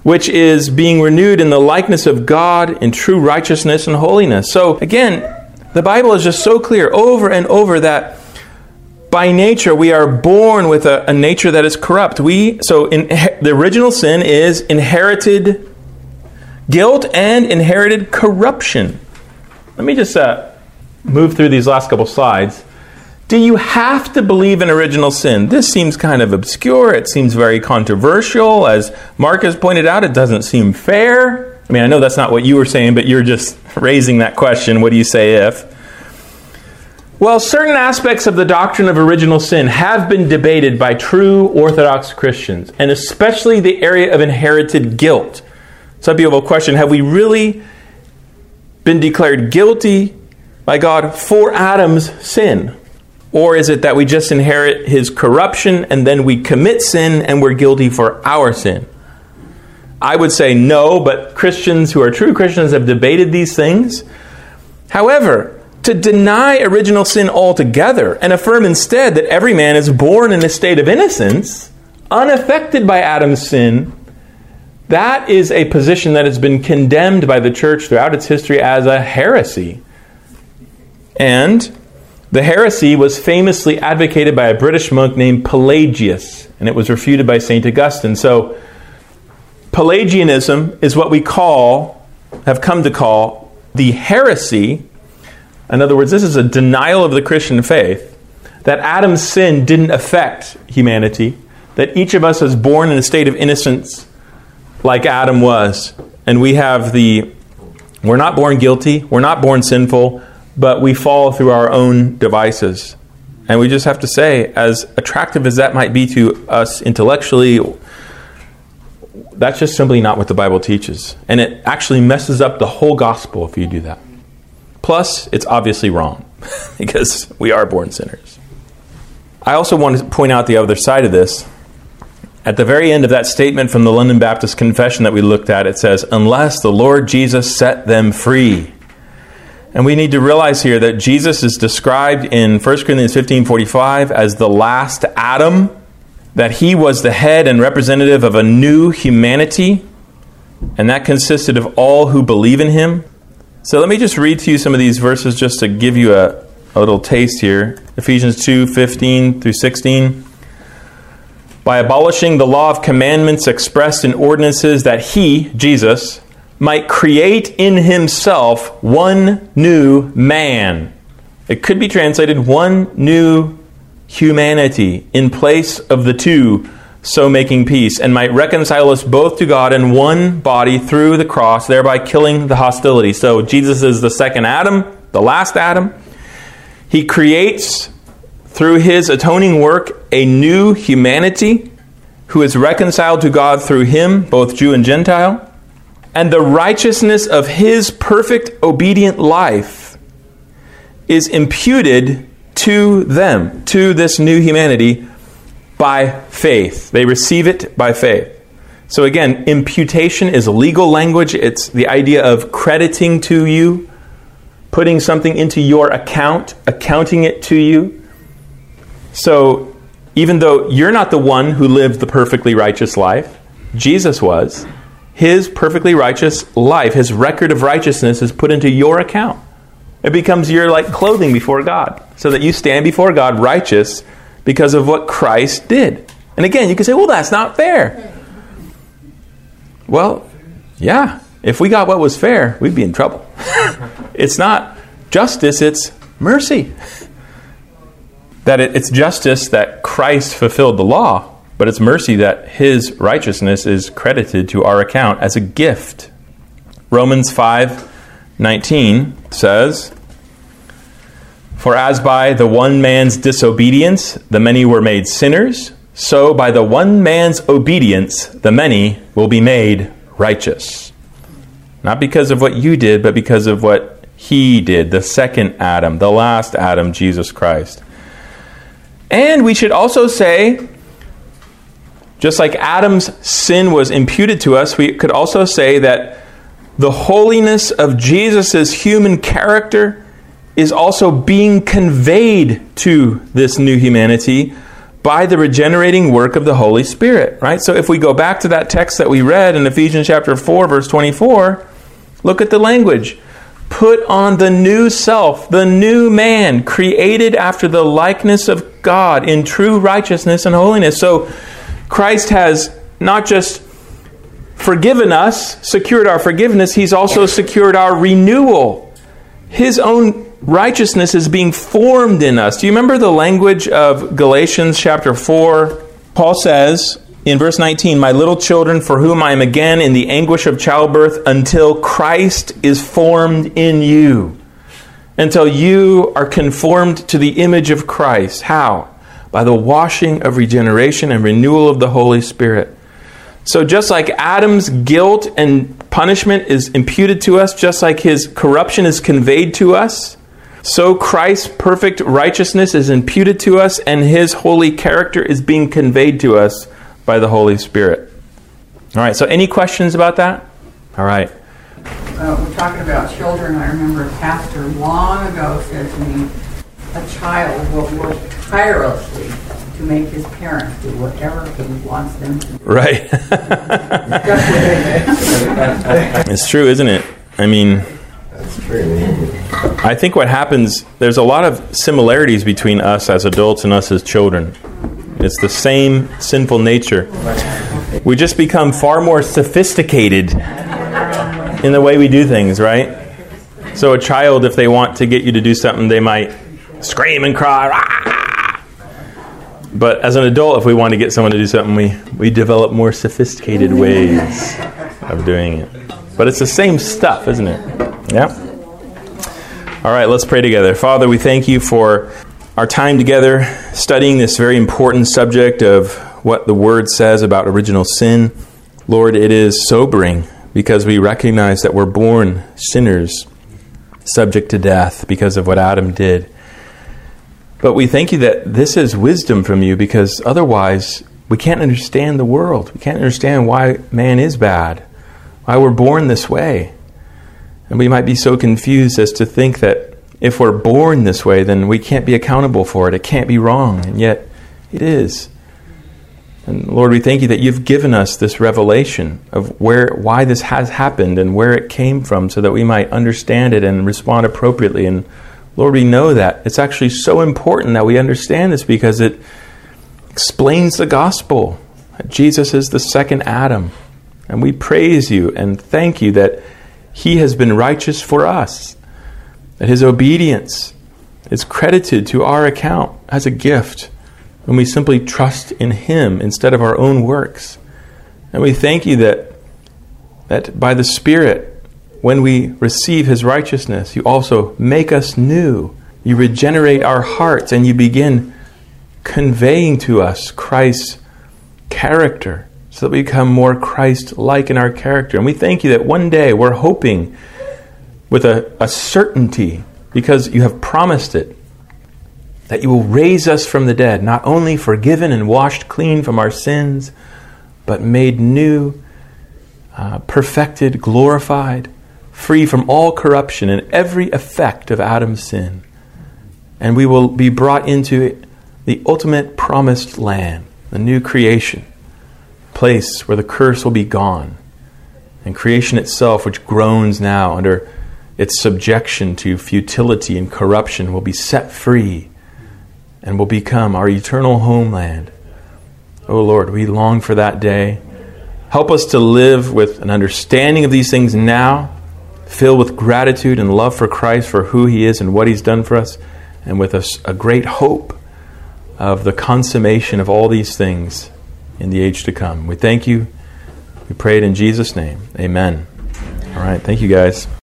Speaker 1: which is being renewed in the likeness of God in true righteousness and holiness. So, again, the Bible is just so clear over and over that by nature we are born with a, a nature that is corrupt. We so in, the original sin is inherited guilt and inherited corruption. Let me just uh, move through these last couple slides. Do you have to believe in original sin? This seems kind of obscure. It seems very controversial. As Mark has pointed out, it doesn't seem fair. I mean, I know that's not what you were saying, but you're just raising that question. What do you say if? Well, certain aspects of the doctrine of original sin have been debated by true Orthodox Christians, and especially the area of inherited guilt. Some people will question have we really been declared guilty by God for Adam's sin? Or is it that we just inherit his corruption and then we commit sin and we're guilty for our sin? I would say no, but Christians who are true Christians have debated these things. However, to deny original sin altogether and affirm instead that every man is born in a state of innocence, unaffected by Adam's sin, that is a position that has been condemned by the church throughout its history as a heresy. And the heresy was famously advocated by a British monk named Pelagius, and it was refuted by St. Augustine. So, Pelagianism is what we call, have come to call, the heresy. In other words, this is a denial of the Christian faith that Adam's sin didn't affect humanity, that each of us is born in a state of innocence like Adam was. And we have the, we're not born guilty, we're not born sinful, but we fall through our own devices. And we just have to say, as attractive as that might be to us intellectually, that's just simply not what the Bible teaches. And it actually messes up the whole gospel if you do that. Plus, it's obviously wrong. because we are born sinners. I also want to point out the other side of this. At the very end of that statement from the London Baptist Confession that we looked at, it says, Unless the Lord Jesus set them free. And we need to realize here that Jesus is described in 1 Corinthians 15:45 as the last Adam, that he was the head and representative of a new humanity, and that consisted of all who believe in him. So let me just read to you some of these verses just to give you a, a little taste here. Ephesians 2:15 through 16 by abolishing the law of commandments expressed in ordinances that he, Jesus, might create in himself one new man. It could be translated one new humanity in place of the two, so making peace, and might reconcile us both to God in one body through the cross, thereby killing the hostility. So Jesus is the second Adam, the last Adam. He creates through his atoning work a new humanity who is reconciled to God through him, both Jew and Gentile and the righteousness of his perfect obedient life is imputed to them, to this new humanity, by faith. They receive it by faith. So again, imputation is legal language. It's the idea of crediting to you, putting something into your account, accounting it to you. So even though you're not the one who lived the perfectly righteous life, Jesus was his perfectly righteous life, his record of righteousness is put into your account. It becomes your like clothing before God, so that you stand before God righteous because of what Christ did. And again, you can say, "Well, that's not fair." Well, yeah, if we got what was fair, we'd be in trouble. it's not justice, it's mercy. That it, it's justice that Christ fulfilled the law, but it's mercy that his righteousness is credited to our account as a gift. Romans 5:19 says, "For as by the one man's disobedience the many were made sinners, so by the one man's obedience the many will be made righteous." Not because of what you did, but because of what he did, the second Adam, the last Adam, Jesus Christ. And we should also say just like Adam's sin was imputed to us, we could also say that the holiness of Jesus' human character is also being conveyed to this new humanity by the regenerating work of the Holy Spirit, right? So if we go back to that text that we read in Ephesians chapter 4 verse 24, look at the language. Put on the new self, the new man, created after the likeness of God in true righteousness and holiness. So Christ has not just forgiven us, secured our forgiveness, he's also secured our renewal. His own righteousness is being formed in us. Do you remember the language of Galatians chapter 4? Paul says in verse 19, My little children, for whom I am again in the anguish of childbirth, until Christ is formed in you. Until you are conformed to the image of Christ. How? by the washing of regeneration and renewal of the Holy Spirit. So, just like Adam's guilt and punishment is imputed to us, just like his corruption is conveyed to us, so Christ's perfect righteousness is imputed to us, and his holy character is being conveyed to us by the Holy Spirit. All right, so any questions about that? All right.
Speaker 6: Uh, we're talking about children. I remember a pastor long ago said to me, a child will work tirelessly to make his parents do whatever he wants them to do.
Speaker 1: Right. it's true, isn't it? I mean, I think what happens, there's a lot of similarities between us as adults and us as children. It's the same sinful nature. We just become far more sophisticated in the way we do things, right? So, a child, if they want to get you to do something, they might scream and cry. Rah! But as an adult, if we want to get someone to do something, we, we develop more sophisticated oh, ways of doing it. But it's the same stuff, isn't it? Yeah? All right, let's pray together. Father, we thank you for our time together studying this very important subject of what the Word says about original sin. Lord, it is sobering because we recognize that we're born sinners, subject to death because of what Adam did. But we thank you that this is wisdom from you because otherwise we can't understand the world. We can't understand why man is bad, why we're born this way. And we might be so confused as to think that if we're born this way, then we can't be accountable for it. It can't be wrong. And yet it is. And Lord, we thank you that you've given us this revelation of where why this has happened and where it came from so that we might understand it and respond appropriately. And Lord, we know that. It's actually so important that we understand this because it explains the gospel. Jesus is the second Adam. And we praise you and thank you that he has been righteous for us, that his obedience is credited to our account as a gift when we simply trust in him instead of our own works. And we thank you that, that by the Spirit, when we receive his righteousness, you also make us new. You regenerate our hearts and you begin conveying to us Christ's character so that we become more Christ like in our character. And we thank you that one day we're hoping with a, a certainty, because you have promised it, that you will raise us from the dead, not only forgiven and washed clean from our sins, but made new, uh, perfected, glorified, free from all corruption and every effect of Adam's sin. And we will be brought into the ultimate promised land, the new creation, place where the curse will be gone. And creation itself, which groans now under its subjection to futility and corruption, will be set free and will become our eternal homeland. Oh Lord, we long for that day. Help us to live with an understanding of these things now, filled with gratitude and love for Christ, for who He is and what He's done for us, and with a, a great hope of the consummation of all these things in the age to come. We thank you. We pray it in Jesus' name. Amen. All right. Thank you, guys.